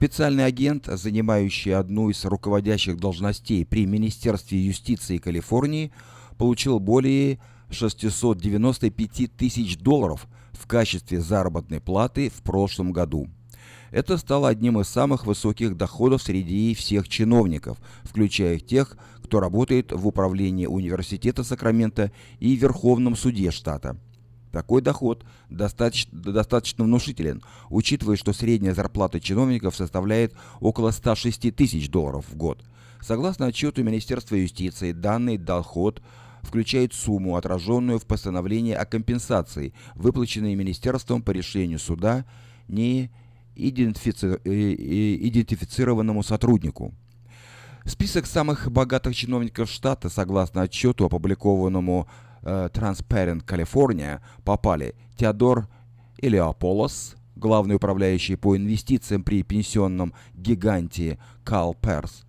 Специальный агент, занимающий одну из руководящих должностей при Министерстве юстиции Калифорнии, получил более 695 тысяч долларов в качестве заработной платы в прошлом году. Это стало одним из самых высоких доходов среди всех чиновников, включая тех, кто работает в управлении университета Сакрамента и Верховном суде штата. Такой доход достаточно, достаточно внушителен, учитывая, что средняя зарплата чиновников составляет около 106 тысяч долларов в год. Согласно отчету Министерства юстиции, данный доход включает сумму, отраженную в постановлении о компенсации, выплаченной Министерством по решению суда не идентифици... Э, идентифицированному сотруднику. Список самых богатых чиновников штата, согласно отчету, опубликованному э, Transparent California, попали Теодор Элеополос, главный управляющий по инвестициям при пенсионном гиганте Кал Перс,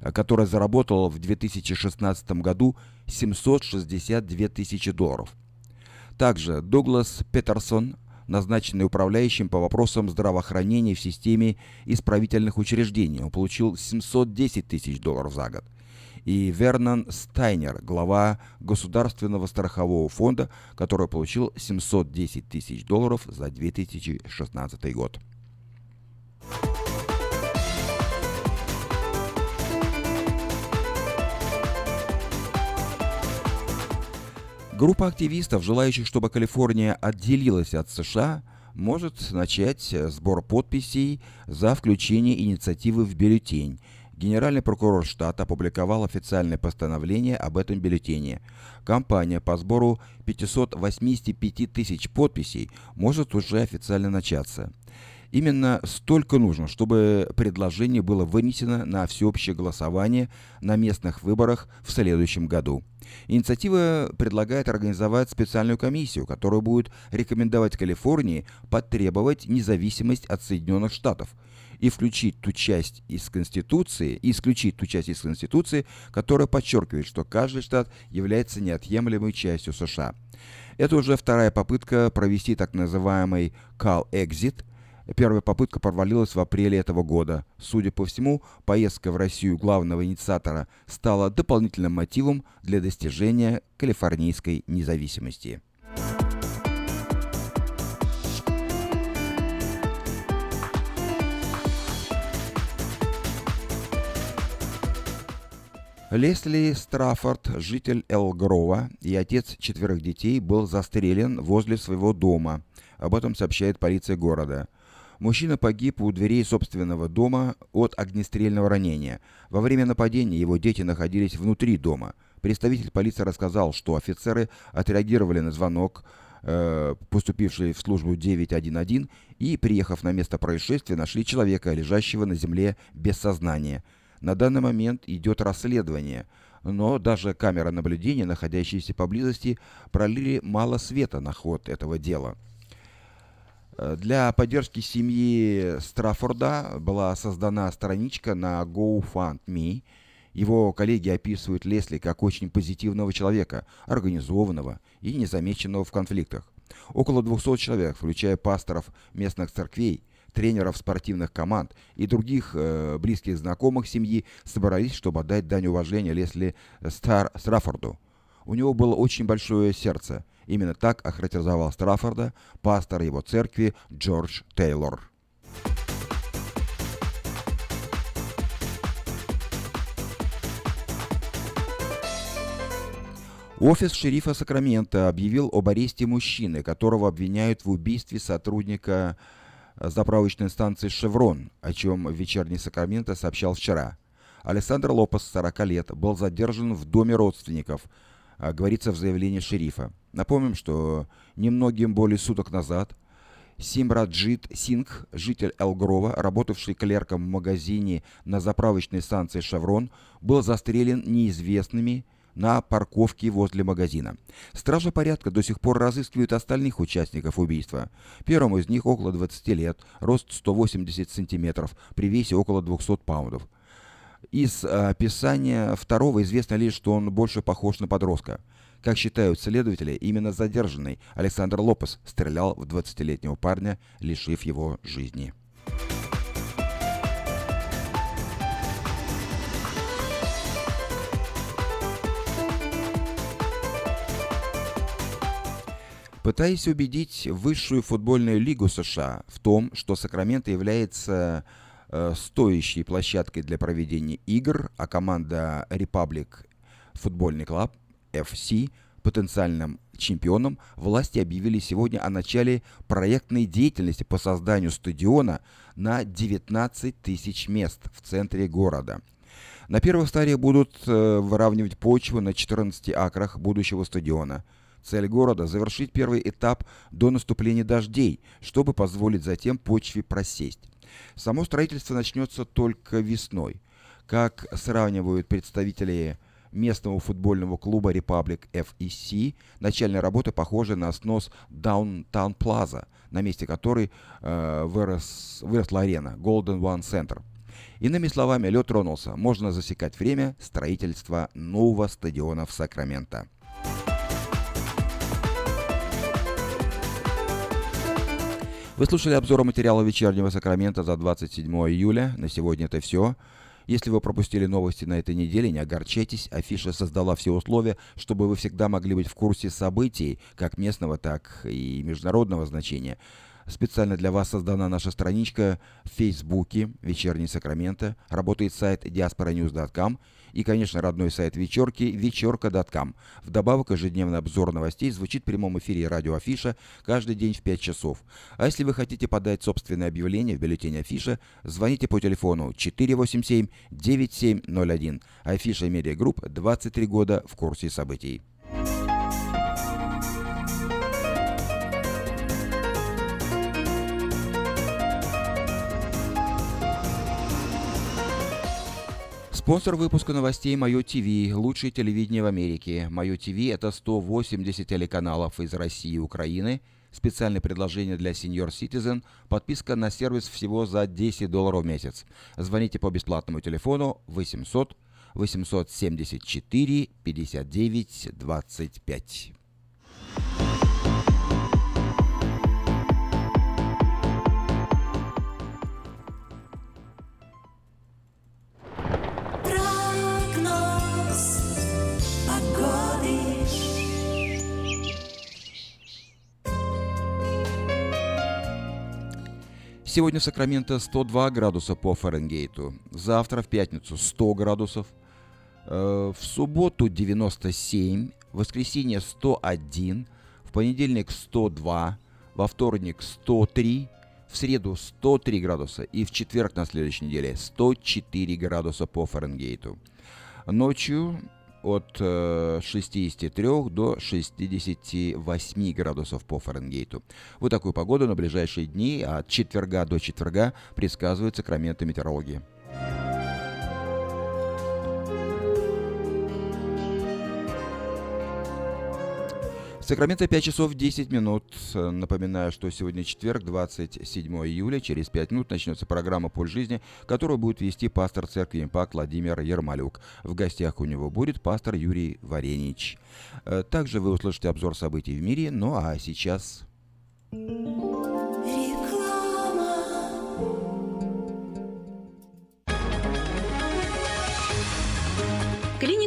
э, который заработал в 2016 году 762 тысячи долларов. Также Дуглас Петерсон, назначенный управляющим по вопросам здравоохранения в системе исправительных учреждений. Он получил 710 тысяч долларов за год. И Вернон Стайнер, глава Государственного страхового фонда, который получил 710 тысяч долларов за 2016 год. Группа активистов, желающих, чтобы Калифорния отделилась от США, может начать сбор подписей за включение инициативы в бюллетень. Генеральный прокурор штата опубликовал официальное постановление об этом бюллетене. Кампания по сбору 585 тысяч подписей может уже официально начаться. Именно столько нужно, чтобы предложение было вынесено на всеобщее голосование на местных выборах в следующем году. Инициатива предлагает организовать специальную комиссию, которая будет рекомендовать Калифорнии потребовать независимость от Соединенных Штатов и включить ту часть из Конституции, исключить ту часть из Конституции, которая подчеркивает, что каждый штат является неотъемлемой частью США. Это уже вторая попытка провести так называемый Call Exit – Первая попытка провалилась в апреле этого года. Судя по всему, поездка в Россию главного инициатора стала дополнительным мотивом для достижения калифорнийской независимости. Лесли Страффорд, житель Элгрова и отец четверых детей, был застрелен возле своего дома. Об этом сообщает полиция города. Мужчина погиб у дверей собственного дома от огнестрельного ранения. Во время нападения его дети находились внутри дома. Представитель полиции рассказал, что офицеры отреагировали на звонок, э, поступивший в службу 911, и, приехав на место происшествия, нашли человека, лежащего на земле без сознания. На данный момент идет расследование, но даже камеры наблюдения, находящиеся поблизости, пролили мало света на ход этого дела. Для поддержки семьи Страффорда была создана страничка на GoFundMe. Его коллеги описывают Лесли как очень позитивного человека, организованного и незамеченного в конфликтах. Около 200 человек, включая пасторов местных церквей, тренеров спортивных команд и других э, близких знакомых семьи, собрались, чтобы отдать дань уважения Лесли Стар Страффорду. У него было очень большое сердце – Именно так охарактеризовал Страффорда пастор его церкви Джордж Тейлор. Офис шерифа Сакрамента объявил об аресте мужчины, которого обвиняют в убийстве сотрудника заправочной станции «Шеврон», о чем вечерний Сакраменто сообщал вчера. Александр Лопес, 40 лет, был задержан в доме родственников – а, говорится в заявлении шерифа. Напомним, что немногим более суток назад Симраджит Сингх, житель Элгрова, работавший клерком в магазине на заправочной станции «Шеврон», был застрелен неизвестными на парковке возле магазина. Стражи порядка до сих пор разыскивают остальных участников убийства. Первому из них около 20 лет, рост 180 сантиметров, при весе около 200 паундов. Из э, описания второго известно лишь, что он больше похож на подростка. Как считают следователи, именно задержанный Александр Лопес стрелял в 20-летнего парня, лишив его жизни. Пытаясь убедить высшую футбольную лигу США в том, что Сакраменто является э, стоящей площадкой для проведения игр, а команда Republic футбольный клуб FC потенциальным чемпионом, власти объявили сегодня о начале проектной деятельности по созданию стадиона на 19 тысяч мест в центре города. На первых стадиях будут э, выравнивать почву на 14 акрах будущего стадиона. Цель города – завершить первый этап до наступления дождей, чтобы позволить затем почве просесть. Само строительство начнется только весной. Как сравнивают представители местного футбольного клуба Republic FEC, начальная работа похожа на снос Downtown Plaza, на месте которой э, вырос, выросла арена Golden One Center. Иными словами, лед тронулся. Можно засекать время строительства нового стадиона в Сакраменто. Вы слушали обзор материала вечернего Сакрамента за 27 июля. На сегодня это все. Если вы пропустили новости на этой неделе, не огорчайтесь, афиша создала все условия, чтобы вы всегда могли быть в курсе событий, как местного, так и международного значения. Специально для вас создана наша страничка в Фейсбуке «Вечерний Сакраменто». Работает сайт diasporanews.com и, конечно, родной сайт вечерки вечерка.com. Вдобавок, ежедневный обзор новостей звучит в прямом эфире радио Афиша каждый день в 5 часов. А если вы хотите подать собственное объявление в бюллетень Афиша, звоните по телефону 487-9701. Афиша Медиа Групп 23 года в курсе событий. Спонсор выпуска новостей Мое ТВ, лучшее телевидение в Америке. Мое ТВ это 180 телеканалов из России и Украины. Специальное предложение для Senior Citizen. Подписка на сервис всего за 10 долларов в месяц. Звоните по бесплатному телефону 800 874 59 25. Сегодня в Сакраменто 102 градуса по Фаренгейту. Завтра в пятницу 100 градусов. Э, в субботу 97. В воскресенье 101. В понедельник 102. Во вторник 103. В среду 103 градуса. И в четверг на следующей неделе 104 градуса по Фаренгейту. Ночью от 63 э, до 68 градусов по Фаренгейту. Вот такую погоду на ближайшие дни от четверга до четверга предсказывают сакраменты метеорологии. Сакраменто 5 часов 10 минут. Напоминаю, что сегодня четверг, 27 июля. Через 5 минут начнется программа «Поль жизни», которую будет вести пастор церкви «Импакт» Владимир Ермолюк. В гостях у него будет пастор Юрий Варенич. Э, также вы услышите обзор событий в мире. Ну а сейчас...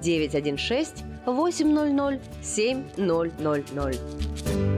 916 800 7000.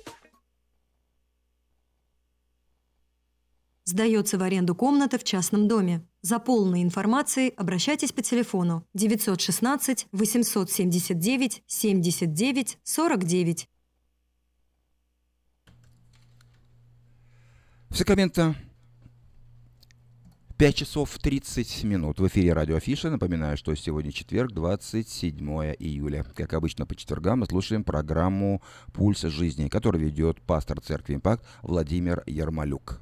Сдается в аренду комната в частном доме. За полной информацией обращайтесь по телефону 916 879 79 49. В Сакраменто 5 часов 30 минут. В эфире радио Афиша. Напоминаю, что сегодня четверг, 27 июля. Как обычно по четвергам мы слушаем программу «Пульс жизни», которую ведет пастор церкви «Импакт» Владимир Ермолюк.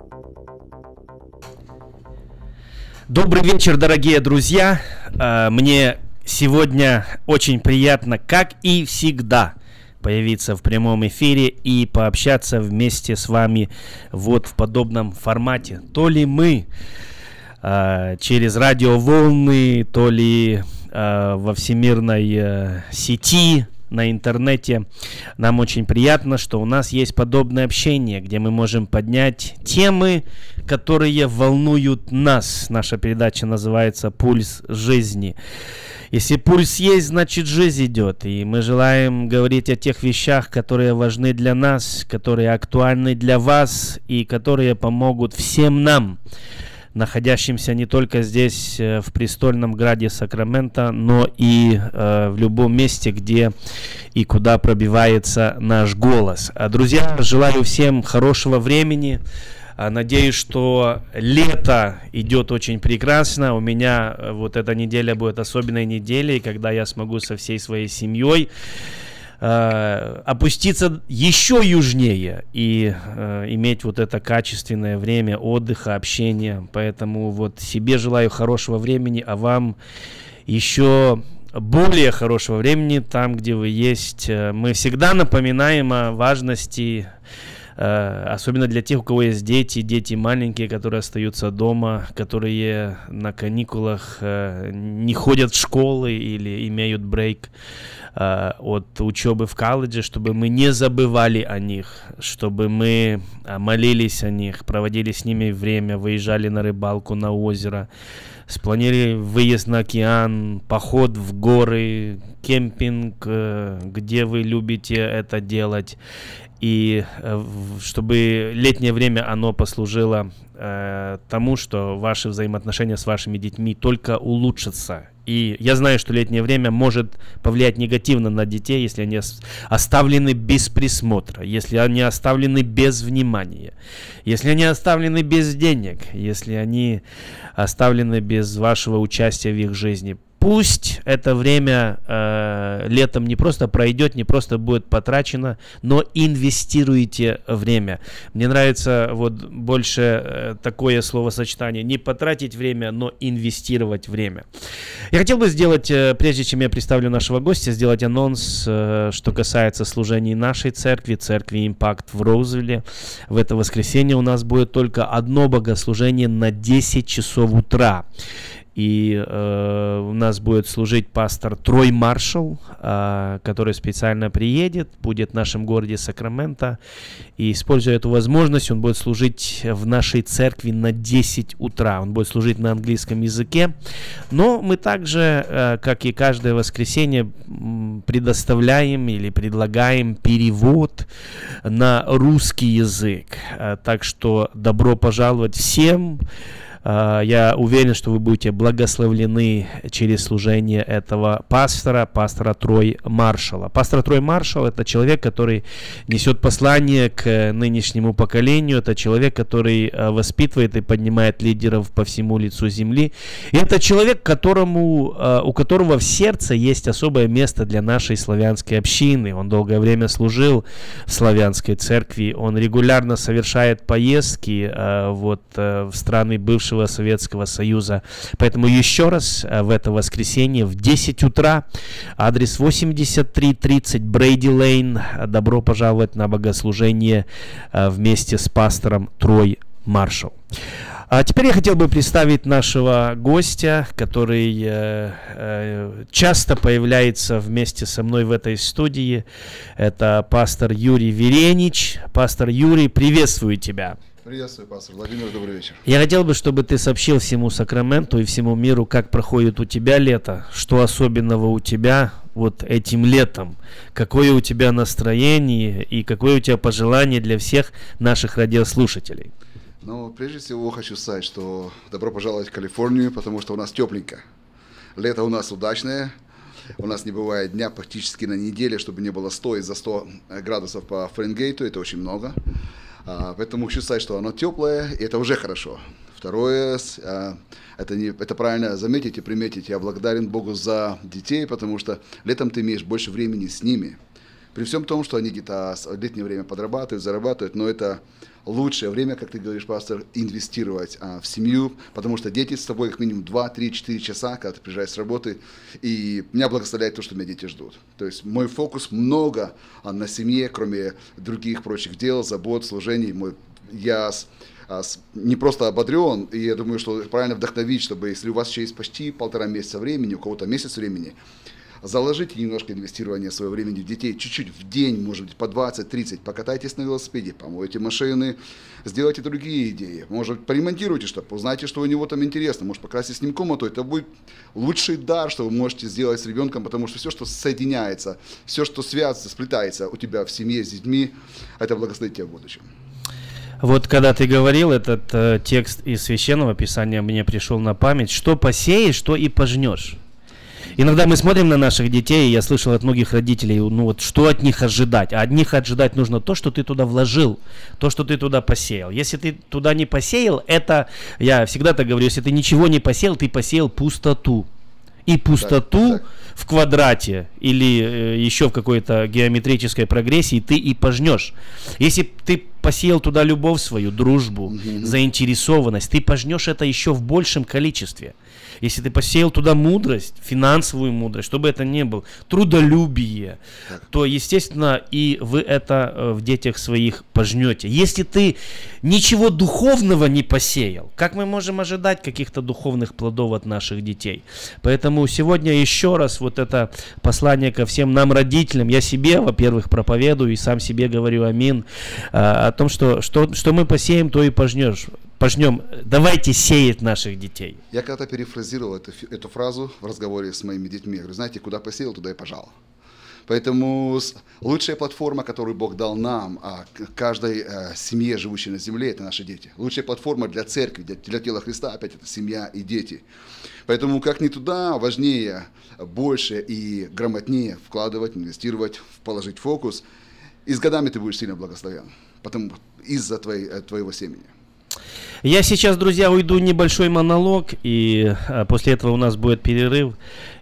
Добрый вечер, дорогие друзья. Э, мне сегодня очень приятно, как и всегда, появиться в прямом эфире и пообщаться вместе с вами вот в подобном формате. То ли мы э, через радиоволны, то ли э, во всемирной сети на интернете. Нам очень приятно, что у нас есть подобное общение, где мы можем поднять темы, которые волнуют нас. Наша передача называется «Пульс жизни». Если пульс есть, значит жизнь идет. И мы желаем говорить о тех вещах, которые важны для нас, которые актуальны для вас и которые помогут всем нам находящимся не только здесь, э, в престольном граде Сакрамента, но и э, в любом месте, где и куда пробивается наш голос. А, друзья, желаю всем хорошего времени. А, надеюсь, что лето идет очень прекрасно. У меня э, вот эта неделя будет особенной неделей, когда я смогу со всей своей семьей э, опуститься еще южнее и э, иметь вот это качественное время отдыха, общения. Поэтому вот себе желаю хорошего времени, а вам еще более хорошего времени там, где вы есть. Э, мы всегда напоминаем о важности особенно для тех, у кого есть дети, дети маленькие, которые остаются дома, которые на каникулах э, не ходят в школы или имеют брейк э, от учебы в колледже, чтобы мы не забывали о них, чтобы мы молились о них, проводили с ними время, выезжали на рыбалку, на озеро, спланировали выезд на океан, поход в горы, кемпинг, где вы любите это делать и э, чтобы летнее время оно послужило э, тому, что ваши взаимоотношения с вашими детьми только улучшатся. И я знаю, что летнее время может повлиять негативно на детей, если они оставлены без присмотра, если они оставлены без внимания, если они оставлены без денег, если они оставлены без вашего участия в их жизни. Пусть это время э, летом не просто пройдет, не просто будет потрачено, но инвестируйте время. Мне нравится вот больше э, такое словосочетание. Не потратить время, но инвестировать время. Я хотел бы сделать, э, прежде чем я представлю нашего гостя, сделать анонс, э, что касается служений нашей церкви, церкви Импакт в Роузвилле. В это воскресенье у нас будет только одно богослужение на 10 часов утра. И э, у нас будет служить пастор Трой Маршал, э, который специально приедет, будет в нашем городе Сакраменто. И используя эту возможность, он будет служить в нашей церкви на 10 утра. Он будет служить на английском языке. Но мы также, э, как и каждое воскресенье, предоставляем или предлагаем перевод на русский язык. Э, так что добро пожаловать всем. А, я уверен, что вы будете благословлены через служение этого пастора, пастора Трой Маршала. Пастор Трой Маршал – это человек, который несет послание к нынешнему поколению, это человек, который а, воспитывает и поднимает лидеров по всему лицу земли. И это человек, которому, а, у которого в сердце есть особое место для нашей славянской общины. Он долгое время служил в славянской церкви, он регулярно совершает поездки вот, э, в страны бывшего бывшего Советского Союза. Поэтому еще раз э, в это воскресенье в 10 утра адрес 8330 Брейди Лейн. Добро пожаловать на богослужение э, вместе с пастором Трой Маршалл. А теперь я хотел бы представить нашего гостя, который э, э, часто появляется вместе со мной в этой студии. Это пастор Юрий Веренич. Пастор Юрий, приветствую тебя. Приветствую, пастор Владимир, добрый вечер. Я хотел бы, чтобы ты сообщил всему Сакраменту и всему миру, как проходит у тебя лето, что особенного у тебя вот этим летом, какое у тебя настроение и какое у тебя пожелание для всех наших радиослушателей. Ну, прежде всего хочу сказать, что добро пожаловать в Калифорнию, потому что у нас тепленько. Лето у нас удачное, у нас не бывает дня практически на неделе, чтобы не было 100 из за 100 градусов по Фаренгейту, это очень много. А, поэтому сказать, что оно теплое, и это уже хорошо. Второе, а, это, не, это правильно заметить и приметить. Я благодарен Богу за детей, потому что летом ты имеешь больше времени с ними. При всем том, что они где-то в летнее время подрабатывают, зарабатывают, но это лучшее время, как ты говоришь, пастор, инвестировать а, в семью, потому что дети с тобой как минимум 2, 3, 4 часа, когда ты приезжаешь с работы, и меня благословляет то, что меня дети ждут. То есть мой фокус много а, на семье, кроме других прочих дел, забот, служений. Мой, я а, не просто ободрен, и я думаю, что правильно вдохновить, чтобы если у вас еще есть почти полтора месяца времени, у кого-то месяц времени, заложите немножко инвестирования своего времени в детей, чуть-чуть в день, может быть, по 20-30, покатайтесь на велосипеде, помойте машины, сделайте другие идеи, может, поремонтируйте что-то, узнайте, что у него там интересно, может, покрасить с ним комнату, это будет лучший дар, что вы можете сделать с ребенком, потому что все, что соединяется, все, что связано, сплетается у тебя в семье с детьми, это благословит тебя в будущем. Вот когда ты говорил, этот э, текст из священного писания мне пришел на память, что посеешь, что и пожнешь. Иногда мы смотрим на наших детей, и я слышал от многих родителей, ну вот что от них ожидать? А от них ожидать нужно то, что ты туда вложил, то, что ты туда посеял. Если ты туда не посеял, это, я всегда так говорю, если ты ничего не посеял, ты посеял пустоту. И пустоту так, так. в квадрате или э, еще в какой-то геометрической прогрессии ты и пожнешь. Если ты посеял туда любовь свою, дружбу, mm-hmm. заинтересованность, ты пожнешь это еще в большем количестве. Если ты посеял туда мудрость, финансовую мудрость, чтобы это не было, трудолюбие, так. то, естественно, и вы это э, в детях своих пожнете. Если ты ничего духовного не посеял, как мы можем ожидать каких-то духовных плодов от наших детей? Поэтому сегодня еще раз вот это послание ко всем нам, родителям, я себе, во-первых, проповедую и сам себе говорю амин, э, о том, что, что, что мы посеем, то и пожнешь пожнем, давайте сеять наших детей. Я когда-то перефразировал эту, эту фразу в разговоре с моими детьми. Я говорю, знаете, куда посеял, туда и пожал. Поэтому лучшая платформа, которую Бог дал нам, а каждой э, семье, живущей на земле, это наши дети. Лучшая платформа для церкви, для, для тела Христа, опять это семья и дети. Поэтому как ни туда, важнее, больше и грамотнее вкладывать, инвестировать, положить фокус. И с годами ты будешь сильно благословен, потому из-за твоей, э, твоего семени. Я сейчас, друзья, уйду небольшой монолог, и а, после этого у нас будет перерыв.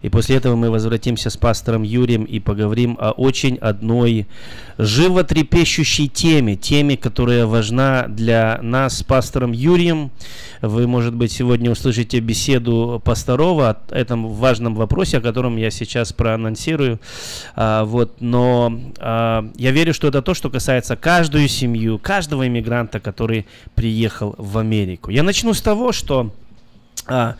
И после этого мы возвратимся с пастором Юрием и поговорим о очень одной животрепещущей теме, теме, которая важна для нас с пастором Юрием. Вы, может быть, сегодня услышите беседу пасторова о этом важном вопросе, о котором я сейчас проанонсирую. А, вот, но а, я верю, что это то, что касается каждую семью, каждого иммигранта, который приехал в Америку. Я начну с того, что а,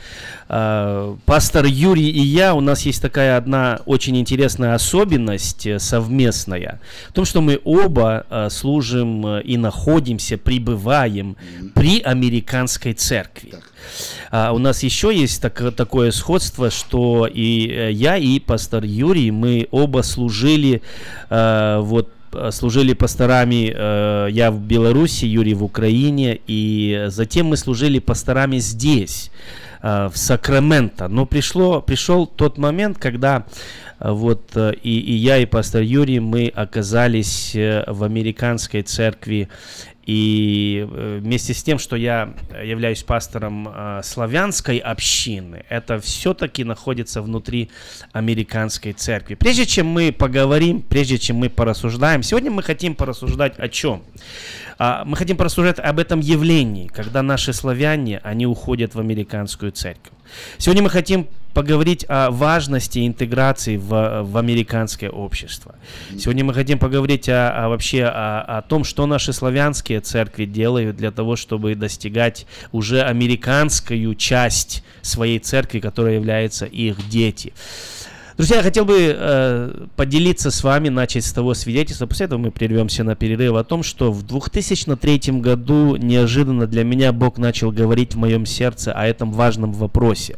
а, пастор Юрий и я, у нас есть такая одна очень интересная особенность э, совместная, в том, что мы оба а, служим э, и находимся, пребываем при американской церкви. А, у нас еще есть так, такое сходство, что и я, и пастор Юрий, мы оба служили а, вот служили пасторами, э, я в Беларуси, Юрий в Украине, и затем мы служили пасторами здесь, э, в Сакраменто. Но пришло, пришел тот момент, когда вот и, и я, и пастор Юрий, мы оказались в американской церкви, и э, вместе с тем, что я являюсь пастором э, славянской общины, это все-таки находится внутри американской церкви. Прежде чем мы поговорим, прежде чем мы порассуждаем, сегодня мы хотим порассуждать о чем? А, мы хотим порассуждать об этом явлении, когда наши славяне, они уходят в американскую церковь. Сегодня мы хотим поговорить о важности интеграции в, в американское общество. Сегодня мы хотим поговорить о, о вообще о, о том, что наши славянские церкви делают для того, чтобы достигать уже американскую часть своей церкви, которая является их дети. Друзья, я хотел бы э, поделиться с вами, начать с того свидетельства, после этого мы прервемся на перерыв, о том, что в 2003 году неожиданно для меня Бог начал говорить в моем сердце о этом важном вопросе.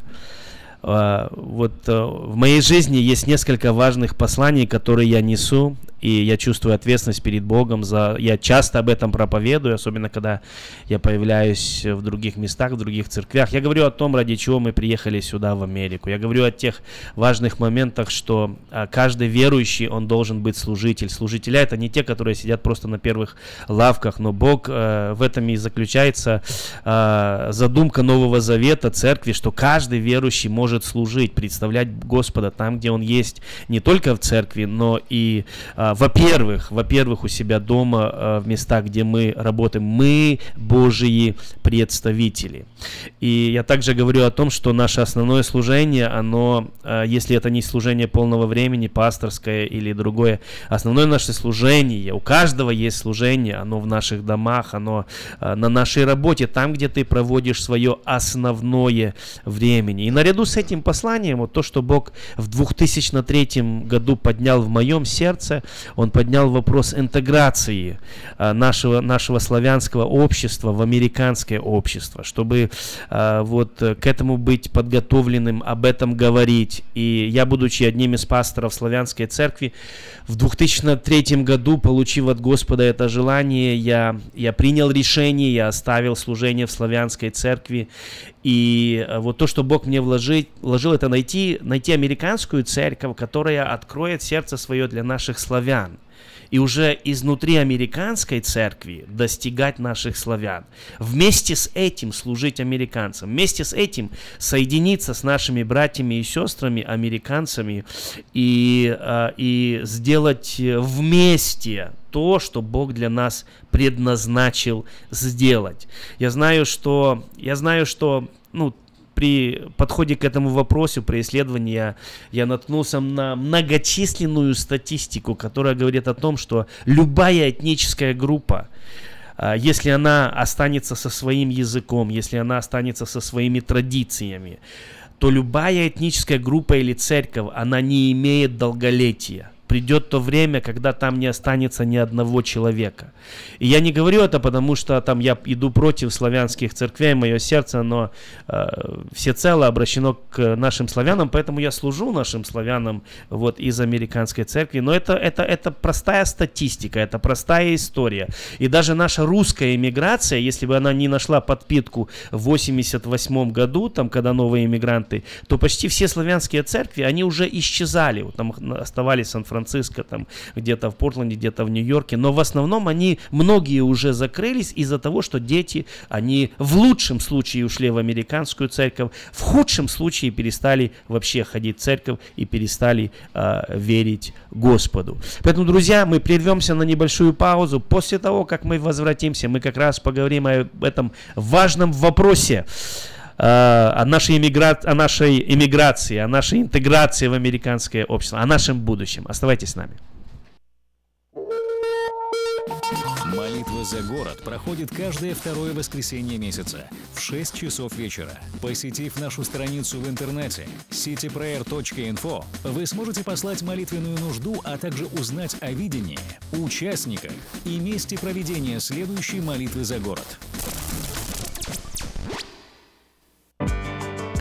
Э, вот э, в моей жизни есть несколько важных посланий, которые я несу, и я чувствую ответственность перед Богом за... Я часто об этом проповедую, особенно когда я появляюсь в других местах, в других церквях. Я говорю о том, ради чего мы приехали сюда, в Америку. Я говорю о тех важных моментах, что а, каждый верующий, он должен быть служитель. Служителя это не те, которые сидят просто на первых лавках, но Бог э, в этом и заключается э, задумка Нового Завета, церкви, что каждый верующий может служить, представлять Господа там, где он есть, не только в церкви, но и э, во-первых, во-первых, у себя дома, а, в местах, где мы работаем, мы Божьи представители. И я также говорю о том, что наше основное служение, оно, а, если это не служение полного времени, пасторское или другое, основное наше служение, у каждого есть служение, оно в наших домах, оно а, на нашей работе, там, где ты проводишь свое основное времени. И наряду с этим посланием, вот то, что Бог в 2003 году поднял в моем сердце, он поднял вопрос интеграции а, нашего, нашего славянского общества в американское общество, чтобы а, вот к этому быть подготовленным, об этом говорить. И я, будучи одним из пасторов славянской церкви, в 2003 году, получив от Господа это желание, я, я принял решение, я оставил служение в славянской церкви. И а, вот то, что Бог мне вложил, вложил это найти, найти американскую церковь, которая откроет сердце свое для наших славян. И уже изнутри американской церкви достигать наших славян. Вместе с этим служить американцам, вместе с этим соединиться с нашими братьями и сестрами, американцами, и, а, и сделать вместе то, что Бог для нас предназначил сделать. Я знаю, что, я знаю, что ну, при подходе к этому вопросу, при исследовании, я, я наткнулся на многочисленную статистику, которая говорит о том, что любая этническая группа, а, если она останется со своим языком, если она останется со своими традициями, то любая этническая группа или церковь, она не имеет долголетия придет то время, когда там не останется ни одного человека. И я не говорю это потому, что там я иду против славянских церквей, мое сердце, оно э, всецело обращено к нашим славянам, поэтому я служу нашим славянам вот из американской церкви. Но это, это, это простая статистика, это простая история. И даже наша русская иммиграция, если бы она не нашла подпитку в 88 году, там, когда новые иммигранты, то почти все славянские церкви, они уже исчезали. Вот там оставались Сан-Франциско, Сан-Франциско, там где-то в Портленде, где-то в Нью-Йорке, но в основном они, многие уже закрылись из-за того, что дети, они в лучшем случае ушли в американскую церковь, в худшем случае перестали вообще ходить в церковь и перестали э, верить Господу. Поэтому, друзья, мы прервемся на небольшую паузу. После того, как мы возвратимся, мы как раз поговорим об этом важном вопросе о нашей, иммигра... о нашей иммиграции, о нашей интеграции в американское общество, о нашем будущем. Оставайтесь с нами. Молитва за город проходит каждое второе воскресенье месяца в 6 часов вечера. Посетив нашу страницу в интернете cityprayer.info, вы сможете послать молитвенную нужду, а также узнать о видении, участниках и месте проведения следующей молитвы за город.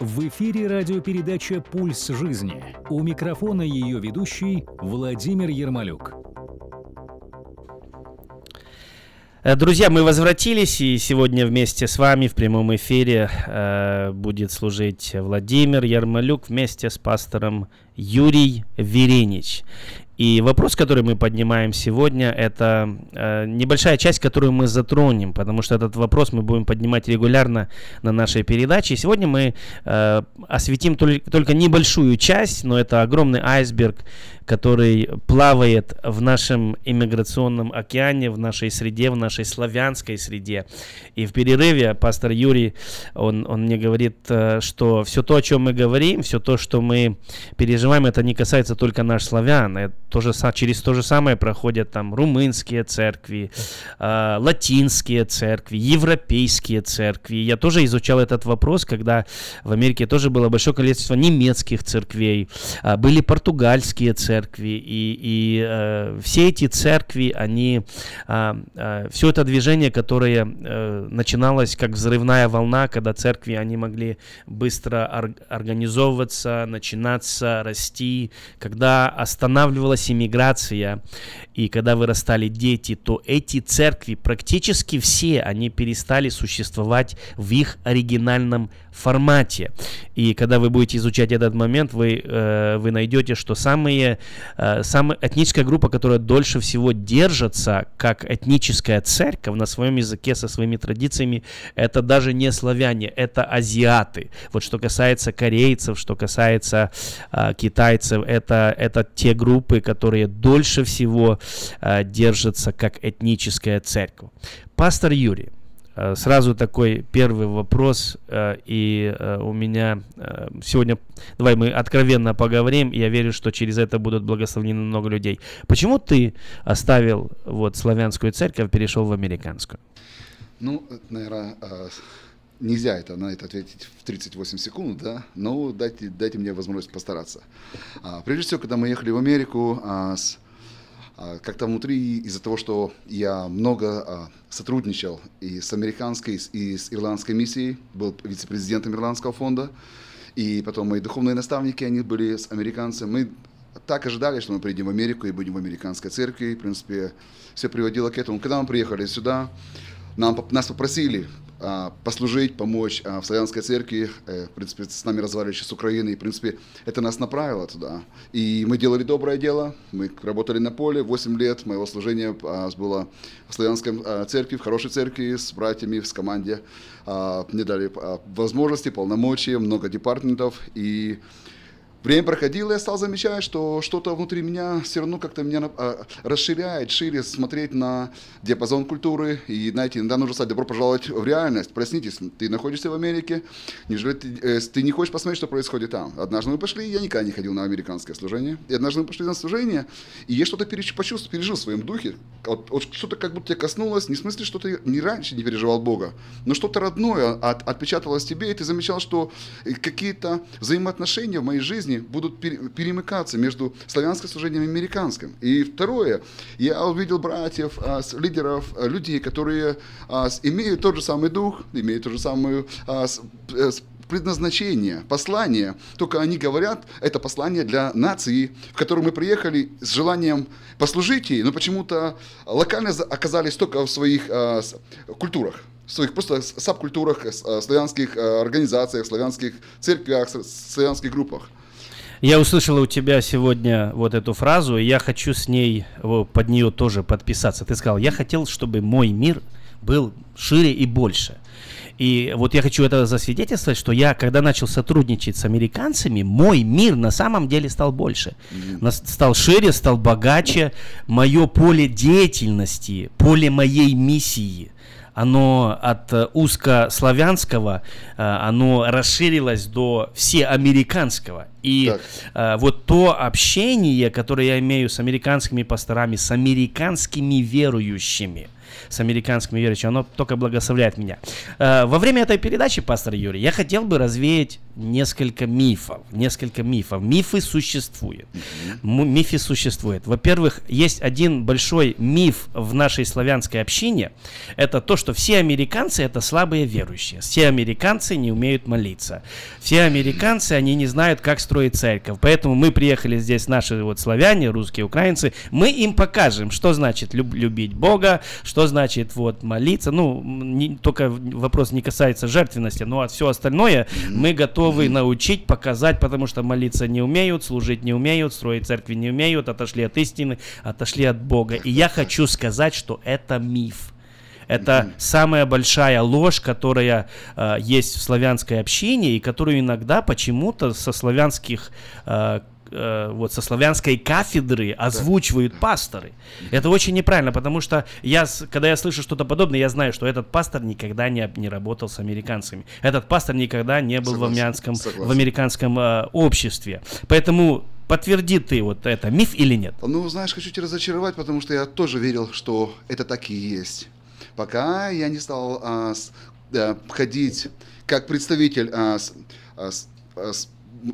В эфире радиопередача «Пульс жизни». У микрофона ее ведущий Владимир Ермолюк. Э, друзья, мы возвратились, и сегодня вместе с вами в прямом эфире э, будет служить Владимир Ярмолюк вместе с пастором Юрий Веренич. И вопрос, который мы поднимаем сегодня, это э, небольшая часть, которую мы затронем, потому что этот вопрос мы будем поднимать регулярно на нашей передаче. И сегодня мы э, осветим только, только небольшую часть, но это огромный айсберг который плавает в нашем иммиграционном океане, в нашей среде, в нашей славянской среде. И в перерыве пастор Юрий, он, он мне говорит, э, что все то, о чем мы говорим, все то, что мы переживаем, это не касается только наш славян. Это тоже, через то же самое проходят там румынские церкви, э, латинские церкви, европейские церкви. Я тоже изучал этот вопрос, когда в Америке тоже было большое количество немецких церквей, э, были португальские церкви, церкви, и, и э, все эти церкви, они, э, э, все это движение, которое э, начиналось как взрывная волна, когда церкви, они могли быстро ор- организовываться, начинаться, расти, когда останавливалась иммиграция, и когда вырастали дети, то эти церкви, практически все, они перестали существовать в их оригинальном формате. И когда вы будете изучать этот момент, вы, э, вы найдете, что самые, самая этническая группа, которая дольше всего держится как этническая церковь на своем языке со своими традициями, это даже не славяне, это азиаты. Вот что касается корейцев, что касается э, китайцев, это, это те группы, которые дольше всего э, держатся как этническая церковь. Пастор Юрий, Э, сразу такой первый вопрос, э, и э, у меня сегодня, давай мы откровенно поговорим, я верю, что через это будут благословены много людей. Почему ты оставил вот славянскую церковь, перешел в американскую? Ну, наверное, нельзя это, на это ответить в 38 секунд, да, но дайте, дайте мне возможность постараться. А, прежде всего, когда мы ехали в Америку, а, как-то внутри из-за того, что я много а, сотрудничал и с американской, и с ирландской миссией, был вице-президентом Ирландского фонда, и потом мои духовные наставники, они были с американцами, мы так ожидали, что мы приедем в Америку и будем в американской церкви. В принципе, все приводило к этому. Когда мы приехали сюда, нам, нас попросили а, послужить, помочь а, в славянской церкви. Э, в принципе, с нами разговаривали с Украины, и, в принципе, это нас направило туда. И мы делали доброе дело, мы работали на поле, 8 лет моего служения а, было в славянской церкви, в хорошей церкви, с братьями, с команде. Мне дали возможности, полномочия, много департаментов, и Время проходило, я стал замечать, что что-то внутри меня все равно как-то меня а, расширяет, шире смотреть на диапазон культуры. И, знаете, иногда нужно сказать, добро пожаловать в реальность. Проснитесь, ты находишься в Америке, неужели ты, э, ты не хочешь посмотреть, что происходит там? Однажды мы пошли, я никогда не ходил на американское служение, и однажды мы пошли на служение, и я что-то почувствовал, пережил в своем духе. Вот, вот что-то как будто тебя коснулось, не в смысле, что ты не раньше не переживал Бога, но что-то родное от, отпечаталось в тебе, и ты замечал, что какие-то взаимоотношения в моей жизни будут перемыкаться между славянским служением и американским. И второе, я увидел братьев, а, лидеров, а, людей, которые а, имеют тот же самый дух, имеют то же самое э, предназначение, послание, только они говорят, это послание для нации, в которую мы приехали с желанием послужить ей, но почему-то локально оказались только в своих культурах в своих просто сабкультурах, славянских организациях, славянских церквях, славянских группах. Я услышала у тебя сегодня вот эту фразу, и я хочу с ней, под нее тоже подписаться. Ты сказал, я хотел, чтобы мой мир был шире и больше. И вот я хочу это засвидетельствовать, что я, когда начал сотрудничать с американцами, мой мир на самом деле стал больше. Mm-hmm. Стал шире, стал богаче. Мое поле деятельности, поле моей миссии – оно от э, узкославянского, э, оно расширилось до всеамериканского. И так. Э, вот то общение, которое я имею с американскими пасторами, с американскими верующими, с американскими верующими, оно только благословляет меня. Во время этой передачи, пастор Юрий, я хотел бы развеять несколько мифов. Несколько мифов. Мифы существуют. Мифы существуют. Во-первых, есть один большой миф в нашей славянской общине. Это то, что все американцы это слабые верующие. Все американцы не умеют молиться. Все американцы, они не знают, как строить церковь. Поэтому мы приехали здесь, наши вот славяне, русские, украинцы, мы им покажем, что значит люб- любить Бога, что значит вот молиться. Ну, не, только вопрос не касается жертвенности, но а все остальное мы готовы готовы научить, показать, потому что молиться не умеют, служить не умеют, строить церкви не умеют, отошли от истины, отошли от Бога. И я хочу сказать, что это миф. Это mm-hmm. самая большая ложь, которая э, есть в славянской общине и которую иногда почему-то со славянских э, э, вот со славянской кафедры озвучивают да. пасторы. Это очень неправильно, потому что я, когда я слышу что-то подобное, я знаю, что этот пастор никогда не, не работал с американцами. Этот пастор никогда не был Согласен. в, американском, в американском э, обществе. Поэтому подтверди ты вот это, миф или нет? Ну, знаешь, хочу тебя разочаровать, потому что я тоже верил, что это так и есть. Пока я не стал а, с, а, ходить как представитель а, с, а, с,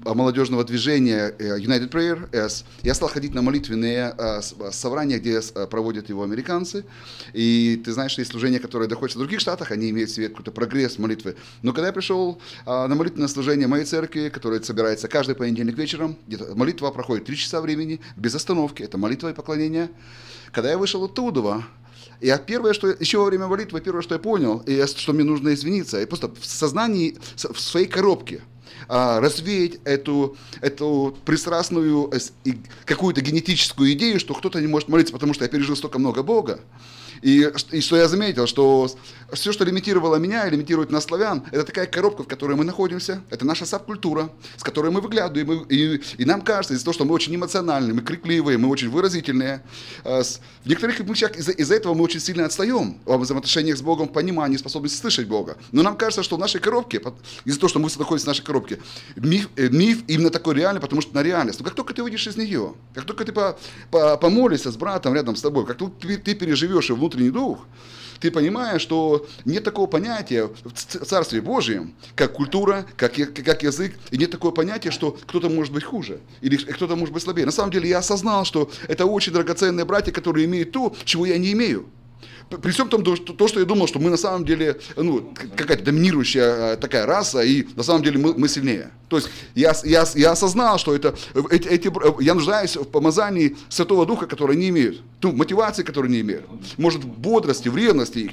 молодежного движения э, United Prayer S, я стал ходить на молитвенные э, собрания, где э, проводят его американцы. И ты знаешь, есть служения, которые доходят в других штатах, они имеют в себе какой-то прогресс молитвы. Но когда я пришел на молитвенное служение моей церкви, которое собирается каждый понедельник вечером, молитва проходит три часа времени, без остановки, это молитва и поклонение. Когда я вышел оттуда, я первое, что еще во время молитвы, первое, что я понял, и что мне нужно извиниться, я просто в сознании, в своей коробке – а, развеять эту, эту пристрастную какую-то генетическую идею, что кто-то не может молиться, потому что я пережил столько много Бога. И, и что я заметил, что все, что лимитировало меня и лимитирует нас славян, это такая коробка, в которой мы находимся, это наша сабкультура, с которой мы выглядываем, и, и нам кажется, из-за того, что мы очень эмоциональные, мы крикливые, мы очень выразительные, э, в некоторых вещах из-за, из этого мы очень сильно отстаем в взаимоотношениях с Богом, понимании, способности слышать Бога. Но нам кажется, что в нашей коробке, из-за того, что мы находимся в нашей коробке, миф, э, миф именно такой реальный, потому что на реальность. Но как только ты выйдешь из нее, как только ты по, помолишься с братом рядом с тобой, как только ты, ты переживешь его внутренний дух, ты понимаешь, что нет такого понятия в Царстве Божьем, как культура, как, как язык, и нет такого понятия, что кто-то может быть хуже, или кто-то может быть слабее. На самом деле я осознал, что это очень драгоценные братья, которые имеют то, чего я не имею. При всем том, то, что я думал, что мы на самом деле, ну, какая-то доминирующая э, такая раса, и на самом деле мы, мы сильнее. То есть я, я, я осознал, что это, эти, эти, я нуждаюсь в помазании Святого Духа, который не имеют, ту мотивации, которую не имеют, может, бодрости, в ревности их.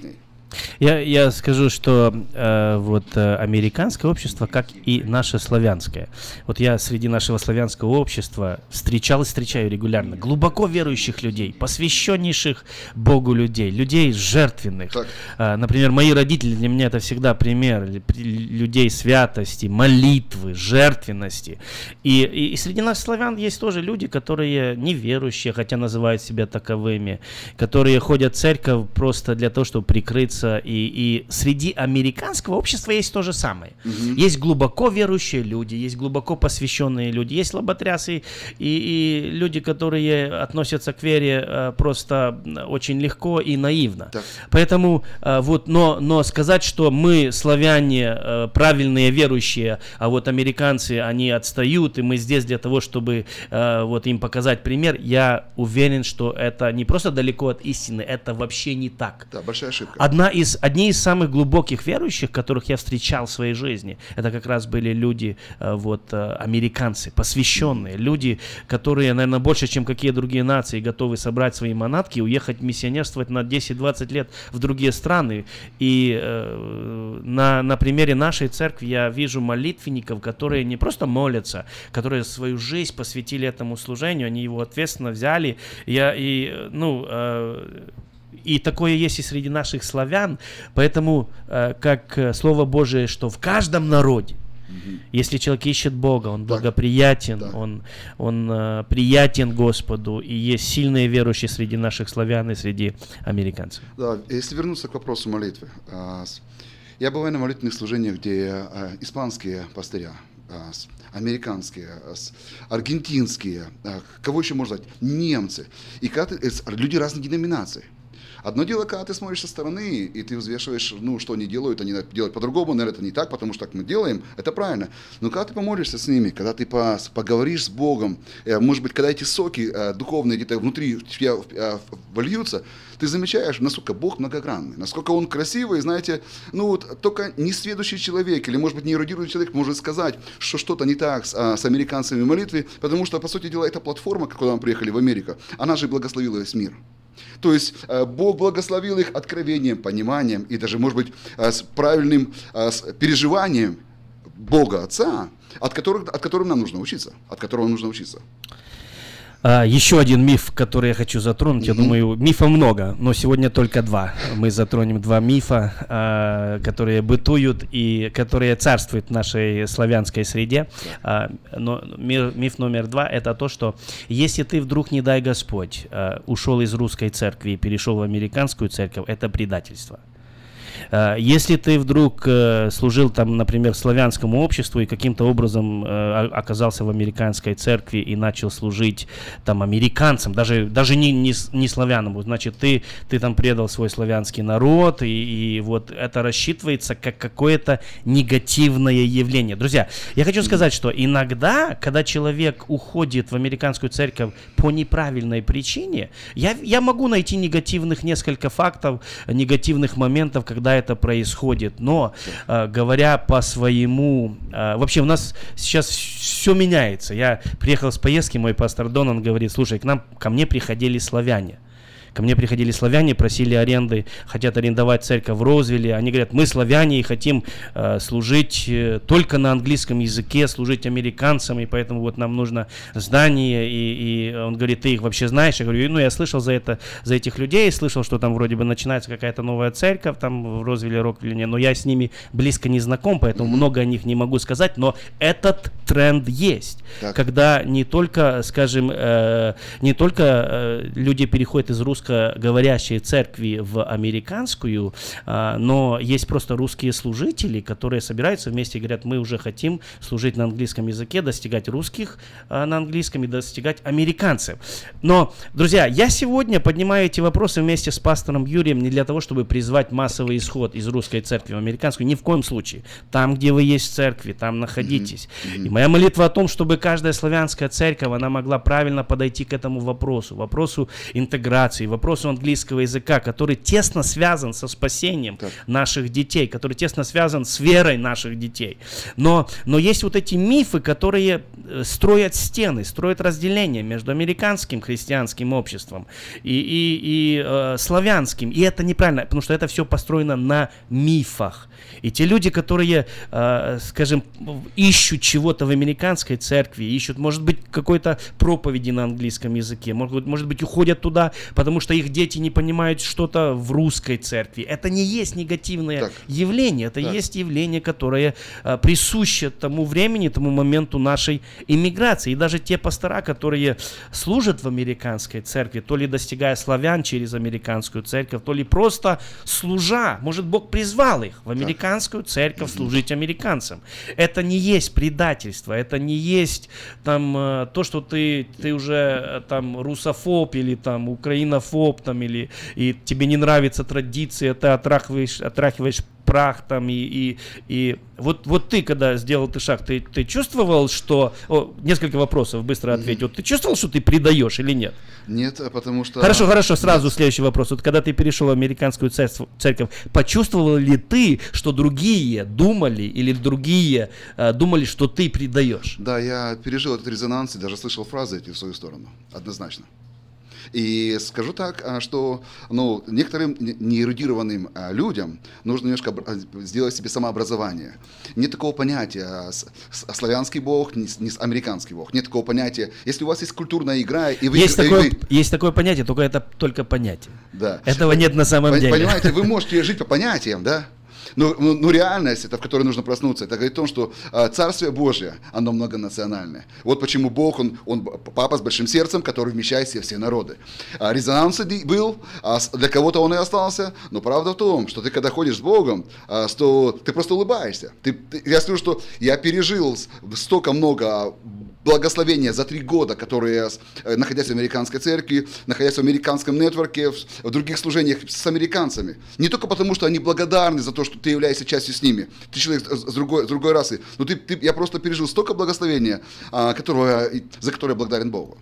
Я, я скажу, что э, вот э, американское общество, как и наше славянское. Вот я среди нашего славянского общества встречал и встречаю регулярно глубоко верующих людей, посвященнейших Богу людей, людей жертвенных. Э, например, мои родители для меня это всегда пример людей святости, молитвы, жертвенности. И, и, и среди нас славян есть тоже люди, которые неверующие, хотя называют себя таковыми, которые ходят в церковь просто для того, чтобы прикрыться находится, и, и среди американского общества есть то же самое. Угу. Есть глубоко верующие люди, есть глубоко посвященные люди, есть лоботрясы и, и люди, которые относятся к вере э, просто очень легко и наивно. Так. Поэтому э, вот, но, но сказать, что мы славяне э, правильные верующие, а вот американцы они отстают, и мы здесь для того, чтобы вот им показать пример, я уверен, что это не просто далеко от истины, это вообще не так. Да, большая ошибка. Одна из, одни из самых глубоких верующих, которых я встречал в своей жизни, это как раз были люди, э, вот, э, американцы, посвященные, люди, которые, наверное, больше, чем какие другие нации, готовы собрать свои манатки уехать миссионерствовать на 10-20 лет в другие страны. И э, на, на примере нашей церкви я вижу молитвенников, которые не просто молятся, которые свою жизнь посвятили этому служению, они его ответственно взяли. Я, и, ну, э, и такое есть и среди наших славян. Поэтому, э, как э, Слово Божие, что в каждом народе, если человек ищет Бога, он благоприятен, да. он, он э, приятен Господу, и есть сильные верующие среди наших славян и среди американцев. Да, если вернуться к вопросу молитвы. А, я бываю на молитвенных служениях, где а, испанские пастыря, а, американские, аргентинские, кого еще можно сказать, немцы, и люди разных деноминаций. Одно дело, когда ты смотришь со стороны, и ты взвешиваешь, ну, что они делают, они делают по-другому, наверное, это не так, потому что так мы делаем, это правильно. Но когда ты помолишься с ними, когда ты поговоришь с Богом, э, может быть, когда эти соки э, духовные где-то внутри тебя э, вольются, ты замечаешь, насколько Бог многогранный, насколько Он красивый, знаете, ну вот только несведущий человек или, может быть, неэрудированный человек может сказать, что что-то не так с, с американцами в молитве, потому что, по сути дела, эта платформа, куда мы приехали в Америку, она же благословила весь мир. То есть э, Бог благословил их откровением, пониманием и даже, может быть, э, с правильным э, переживанием Бога Отца, от, которых, от которого нам нужно учиться, от которого нужно учиться. А, еще один миф, который я хочу затронуть. Я думаю, мифов много, но сегодня только два. Мы затронем два мифа, а, которые бытуют и которые царствуют в нашей славянской среде. А, но миф номер два это то, что если ты вдруг, не дай Господь, а, ушел из русской церкви и перешел в американскую церковь, это предательство. Э, если ты вдруг э, служил там, например, славянскому обществу и каким-то образом э, оказался в американской церкви и начал служить там американцам, даже, даже не, не, не славянам, значит, ты, ты там предал свой славянский народ, и, и вот это рассчитывается как какое-то негативное явление. Друзья, я хочу сказать, что иногда, когда человек уходит в американскую церковь по неправильной причине, я, я могу найти негативных несколько фактов, негативных моментов, когда это происходит. Но, э, говоря по своему... Э, вообще у нас сейчас все меняется. Я приехал с поездки, мой пастор Дон, он говорит, слушай, к нам, ко мне приходили славяне. Ко мне приходили славяне, просили аренды, хотят арендовать церковь в Розвилле. Они говорят, мы славяне и хотим э, служить э, только на английском языке, служить американцам, и поэтому вот нам нужно здание. И, и он говорит, ты их вообще знаешь? Я говорю, ну я слышал за это, за этих людей, слышал, что там вроде бы начинается какая-то новая церковь там в Розвилле, Роквилле, но я с ними близко не знаком, поэтому mm-hmm. много о них не могу сказать, но этот тренд есть, так. когда не только, скажем, э, не только э, люди переходят из русскоговорящей церкви в американскую, э, но есть просто русские служители, которые собираются вместе и говорят, мы уже хотим служить на английском языке, достигать русских э, на английском и достигать американцев. Но, друзья, я сегодня поднимаю эти вопросы вместе с пастором Юрием не для того, чтобы призвать массовый исход из русской церкви в американскую, ни в коем случае. Там, где вы есть в церкви, там находитесь. И моя молитва о том, чтобы каждая славянская церковь, она могла правильно подойти к этому вопросу, вопросу интеграции, вопросу английского языка, который тесно связан со спасением так. наших детей, который тесно связан с верой наших детей. Но, но есть вот эти мифы, которые строят стены, строят разделение между американским христианским обществом и, и, и э, славянским. И это неправильно, потому что это все построено на мифах. И те люди, которые, э, скажем, ищут чего-то в американской церкви, ищут, может быть, какой-то проповеди на английском языке, может, может быть, уходят туда, потому что их дети не понимают что-то в русской церкви. Это не есть негативное так. явление, это так. есть явление, которое э, присуще тому времени, тому моменту нашей иммиграции. И даже те пастора, которые служат в американской церкви, то ли достигая славян через американскую церковь, то ли просто служа, может, Бог призвал их в американскую церковь служить американцам. Это не есть предательство, это не есть там э, то, что ты, ты уже э, там русофоб или там украинофоб там или и тебе не нравится традиция, ты отрахиваешь, отрахиваешь прах там и, и, и вот, вот ты, когда сделал ты шаг, ты, ты чувствовал, что... О, несколько вопросов быстро ответь. Вот ты чувствовал, что ты предаешь или нет? Нет, а потому что... Хорошо, хорошо, сразу нет. следующий вопрос. Вот когда ты перешел в американскую церковь, церковь, почувствовал ли ты, что другие думали или другие э, думали, что ты предаешь? Да, я пережил этот резонанс и даже слышал фразы эти в свою сторону. Однозначно. И скажу так, а, что ну, некоторым неэрудированным а, людям нужно немножко сделать себе самообразование. Нет такого понятия славянский бог, не, не американский бог. Нет такого понятия. Если у вас есть культурная игра, и вы... Есть, и такое, вы... есть такое понятие, только это только понятие. Да. Этого нет на самом деле. Понимаете, вы можете жить по понятиям, да? Но, но, но реальность, это, в которой нужно проснуться, это говорит о том, что э, Царствие Божье, оно многонациональное. Вот почему Бог, он, он папа с большим сердцем, который вмещает все, все народы. А резонанс был, а для кого-то он и остался, но правда в том, что ты когда ходишь с Богом, а, то ты просто улыбаешься. Ты, ты, я скажу, что я пережил столько много благословения за три года, которые, э, находясь в американской церкви, находясь в американском нетворке, в других служениях с американцами. Не только потому, что они благодарны за то, что ты являешься частью с ними. Ты человек с другой, с другой расы. Но ты, ты, я просто пережил столько благословения, а, которого, за которое благодарен Богу.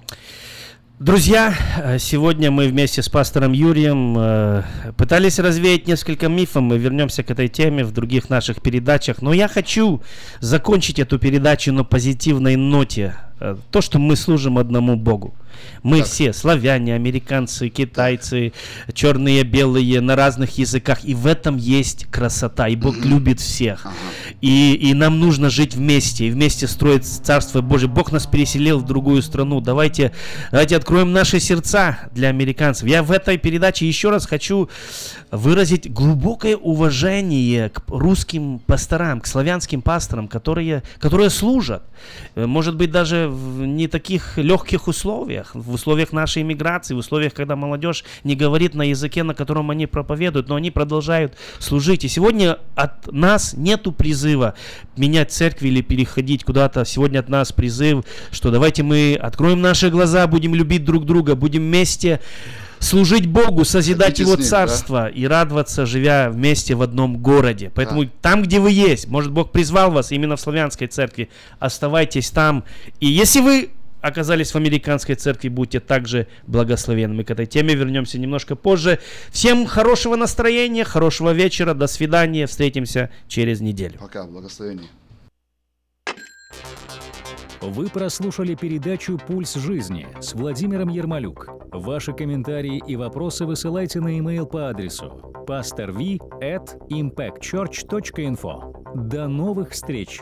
Друзья, э, сегодня мы вместе с пастором Юрием э, пытались развеять несколько мифов. Мы вернемся к этой теме в других наших передачах. Но я хочу закончить эту передачу на позитивной ноте. Э, то, что мы служим одному Богу. Мы так. все славяне, американцы, китайцы, черные, белые, на разных языках. И в этом есть красота. И Бог любит всех. Ага. И, и нам нужно жить вместе. И вместе строить Царство Божие. Бог нас переселил в другую страну. Давайте, давайте откроем наши сердца для американцев. Я в этой передаче еще раз хочу выразить глубокое уважение к русским пасторам, к славянским пасторам, которые, которые служат. Э, может быть, даже в не таких легких условиях, в условиях нашей иммиграции, в условиях, когда молодежь не говорит на языке, на котором они проповедуют, но они продолжают служить. И сегодня от нас нету призыва менять церкви или переходить куда-то. Сегодня от нас призыв, что давайте мы откроем наши глаза, будем любить друг друга, будем вместе служить Богу, созидать Его ним, царство да? и радоваться, живя вместе в одном городе. Поэтому да. там, где вы есть, может Бог призвал вас именно в славянской церкви, оставайтесь там. И если вы оказались в американской церкви, будьте также благословенны. Мы к этой теме вернемся немножко позже. Всем хорошего настроения, хорошего вечера, до свидания, встретимся через неделю. Пока, благословения. Вы прослушали передачу «Пульс жизни» с Владимиром Ермолюк. Ваши комментарии и вопросы высылайте на e-mail по адресу pastorv at impactchurch.info. До новых встреч!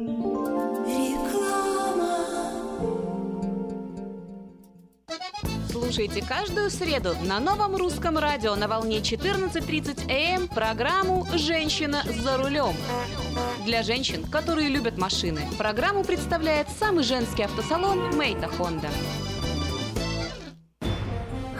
Слушайте каждую среду на новом русском радио на волне 14.30 АМ программу «Женщина за рулем». Для женщин, которые любят машины, программу представляет самый женский автосалон «Мейта Хонда».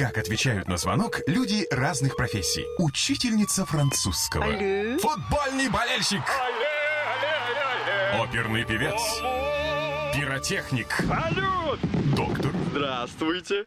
Как отвечают на звонок люди разных профессий. Учительница французского. Алле. Футбольный болельщик. Оперный певец. Пиротехник. Салют! Доктор. Здравствуйте.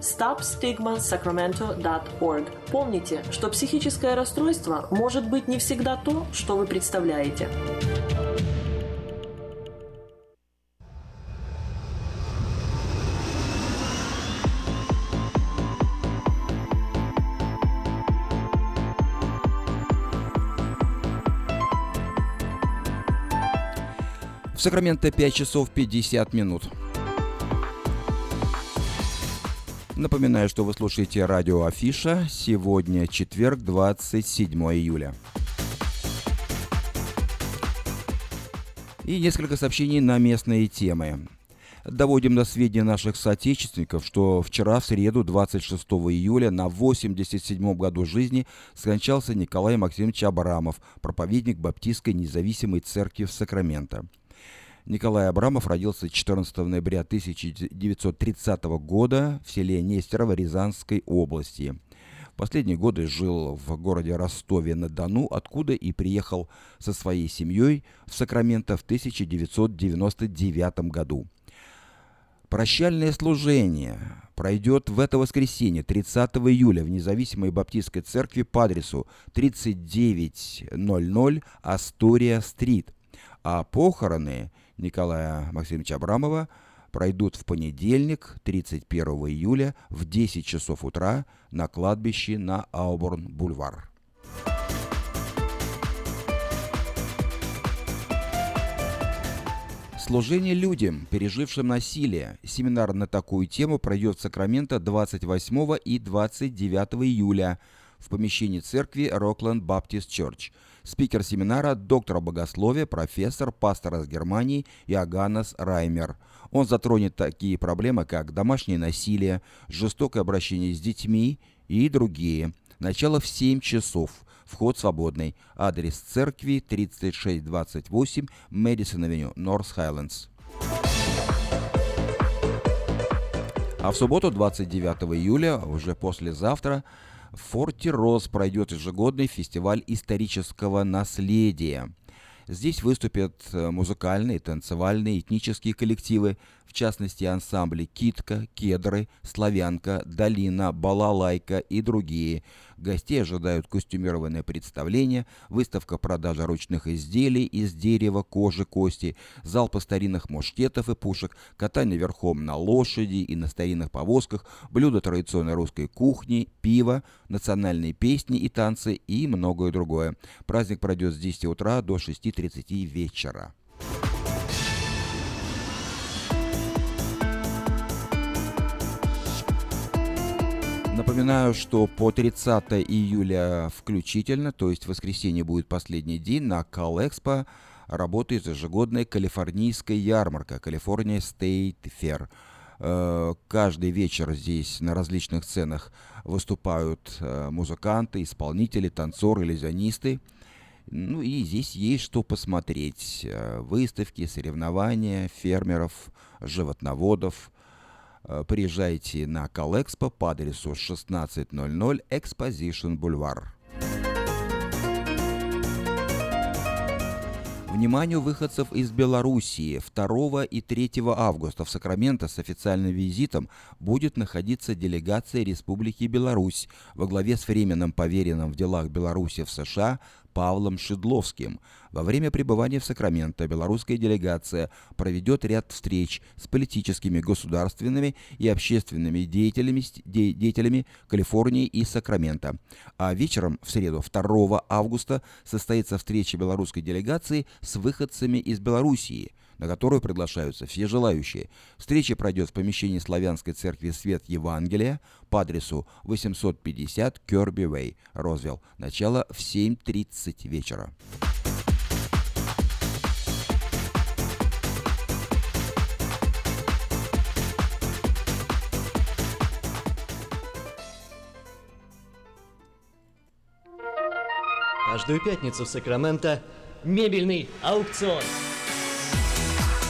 stopstigmasacramento.org. Помните, что психическое расстройство может быть не всегда то, что вы представляете. В Сакраменто 5 часов 50 минут. Напоминаю, что вы слушаете радио Афиша. Сегодня четверг, 27 июля. И несколько сообщений на местные темы. Доводим до сведения наших соотечественников, что вчера, в среду, 26 июля, на 87 году жизни скончался Николай Максимович Абрамов, проповедник Баптистской независимой церкви в Сакраменто. Николай Абрамов родился 14 ноября 1930 года в селе Нестерово Рязанской области. Последние годы жил в городе Ростове-на-Дону, откуда и приехал со своей семьей в Сакраменто в 1999 году. Прощальное служение пройдет в это воскресенье, 30 июля, в независимой баптистской церкви по адресу 3900 Астория-стрит. А похороны Николая Максимовича Абрамова пройдут в понедельник, 31 июля, в 10 часов утра на кладбище на Ауборн-бульвар. Служение людям, пережившим насилие. Семинар на такую тему пройдет в Сакраменто 28 и 29 июля в помещении церкви Rockland Baptist Church – Спикер семинара – доктор богословия, профессор, пастор из Германии Иоганнес Раймер. Он затронет такие проблемы, как домашнее насилие, жестокое обращение с детьми и другие. Начало в 7 часов. Вход свободный. Адрес церкви 3628 Мэдисон Авеню, Норс Хайлендс. А в субботу, 29 июля, уже послезавтра, в Форте Роз пройдет ежегодный фестиваль исторического наследия. Здесь выступят э, музыкальные, танцевальные, этнические коллективы, в частности ансамбли «Китка», «Кедры», «Славянка», «Долина», «Балалайка» и другие. Гостей ожидают костюмированное представление, выставка продажи ручных изделий из дерева, кожи, кости, залпы старинных мушкетов и пушек, катание верхом на лошади и на старинных повозках, блюда традиционной русской кухни, пиво, национальные песни и танцы и многое другое. Праздник пройдет с 10 утра до 6.30 вечера. Напоминаю, что по 30 июля включительно, то есть воскресенье будет последний день, на Калэкспо работает ежегодная калифорнийская ярмарка, Калифорния State Fair. Э, каждый вечер здесь на различных сценах выступают э, музыканты, исполнители, танцоры, иллюзионисты. Ну и здесь есть что посмотреть. Э, выставки, соревнования фермеров, животноводов – приезжайте на Калэкспо по адресу 1600 Exposition Boulevard. Вниманию выходцев из Белоруссии. 2 и 3 августа в Сакраменто с официальным визитом будет находиться делегация Республики Беларусь. Во главе с временным поверенным в делах Беларуси в США Павлом Шедловским. Во время пребывания в Сакраменто белорусская делегация проведет ряд встреч с политическими, государственными и общественными деятелями, деятелями Калифорнии и Сакрамента. А вечером в среду 2 августа состоится встреча белорусской делегации с выходцами из Белоруссии – на которую приглашаются все желающие. Встреча пройдет в помещении Славянской церкви Свет Евангелия по адресу 850 Керби Вей, Розвилл. Начало в 7.30 вечера. Каждую пятницу в Сакраменто мебельный аукцион.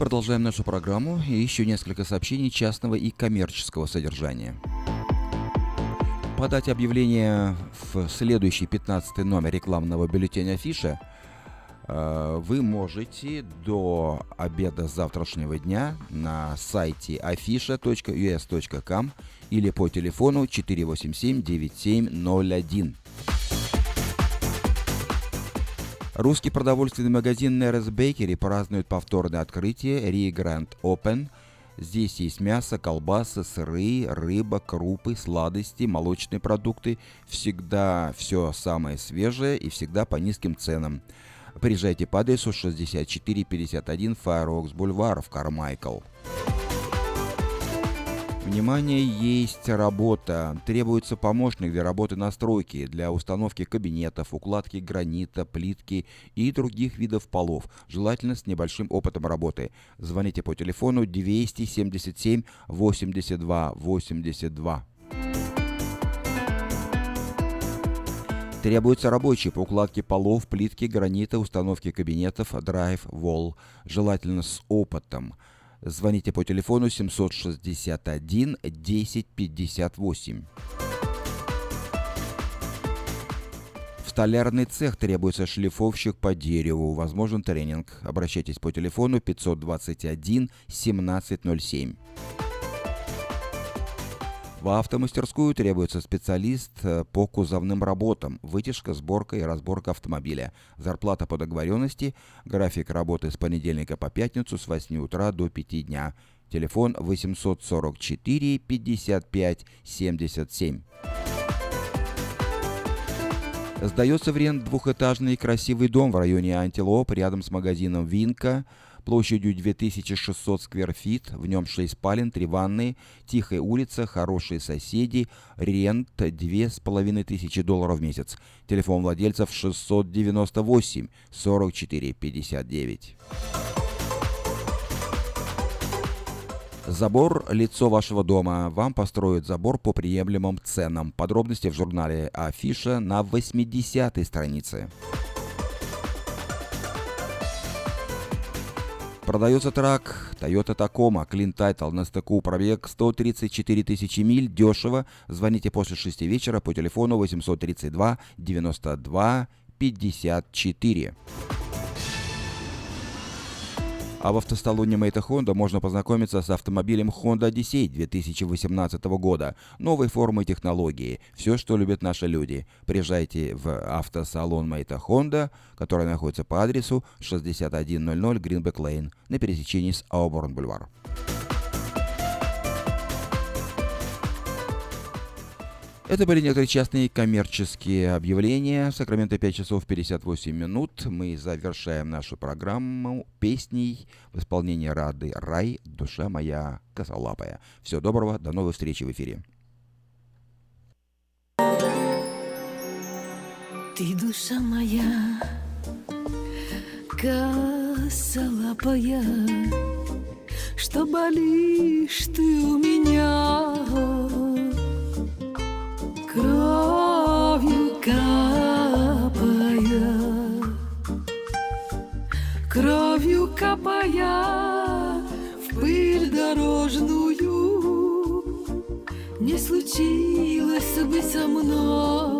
Продолжаем нашу программу и еще несколько сообщений частного и коммерческого содержания. Подать объявление в следующий 15 номер рекламного бюллетеня Афиша э, вы можете до обеда завтрашнего дня на сайте afisha.us.com или по телефону 487-9701. Русский продовольственный магазин Нерес Бейкери празднует повторное открытие Ри Гранд Open. Здесь есть мясо, колбасы, сыры, рыба, крупы, сладости, молочные продукты. Всегда все самое свежее и всегда по низким ценам. Приезжайте по адресу 6451 Fireworks Бульвар в Кармайкл. Внимание, есть работа. Требуется помощник для работы на стройке, для установки кабинетов, укладки гранита, плитки и других видов полов, желательно с небольшим опытом работы. Звоните по телефону 277 82 82. Требуется рабочий по укладке полов, плитки, гранита, установке кабинетов, драйв, вол, желательно с опытом. Звоните по телефону 761 1058. Столярный цех требуется шлифовщик по дереву. Возможен тренинг. Обращайтесь по телефону 521 1707. В автомастерскую требуется специалист э, по кузовным работам, вытяжка, сборка и разборка автомобиля. Зарплата по договоренности, график работы с понедельника по пятницу с 8 утра до 5 дня. Телефон 844 55 77. Сдается в рент двухэтажный красивый дом в районе Антилоп, рядом с магазином «Винка», площадью 2600 скверфит, в нем 6 спален, 3 ванны, тихая улица, хорошие соседи, рент 2500 долларов в месяц. Телефон владельцев 698 44 59. Забор – лицо вашего дома. Вам построят забор по приемлемым ценам. Подробности в журнале Афиша на 80 странице. Продается трак Toyota Tacoma, Clean Title, на стыку пробег 134 тысячи миль, дешево. Звоните после 6 вечера по телефону 832 92 54. А в автосалоне Мэйта Honda можно познакомиться с автомобилем Honda Odyssey 2018 года. Новой формы технологии. Все, что любят наши люди. Приезжайте в автосалон Мэйта Honda, который находится по адресу 6100 Greenback Lane на пересечении с Ауборн Бульвар. Это были некоторые частные коммерческие объявления. Сакраменто 5 часов 58 минут. Мы завершаем нашу программу песней в исполнении Рады Рай «Душа моя косолапая». Всего доброго, до новой встречи в эфире. Ты душа моя, косолапая, Что болишь ты у меня кровью капая, кровью капая в пыль дорожную, не случилось бы со мной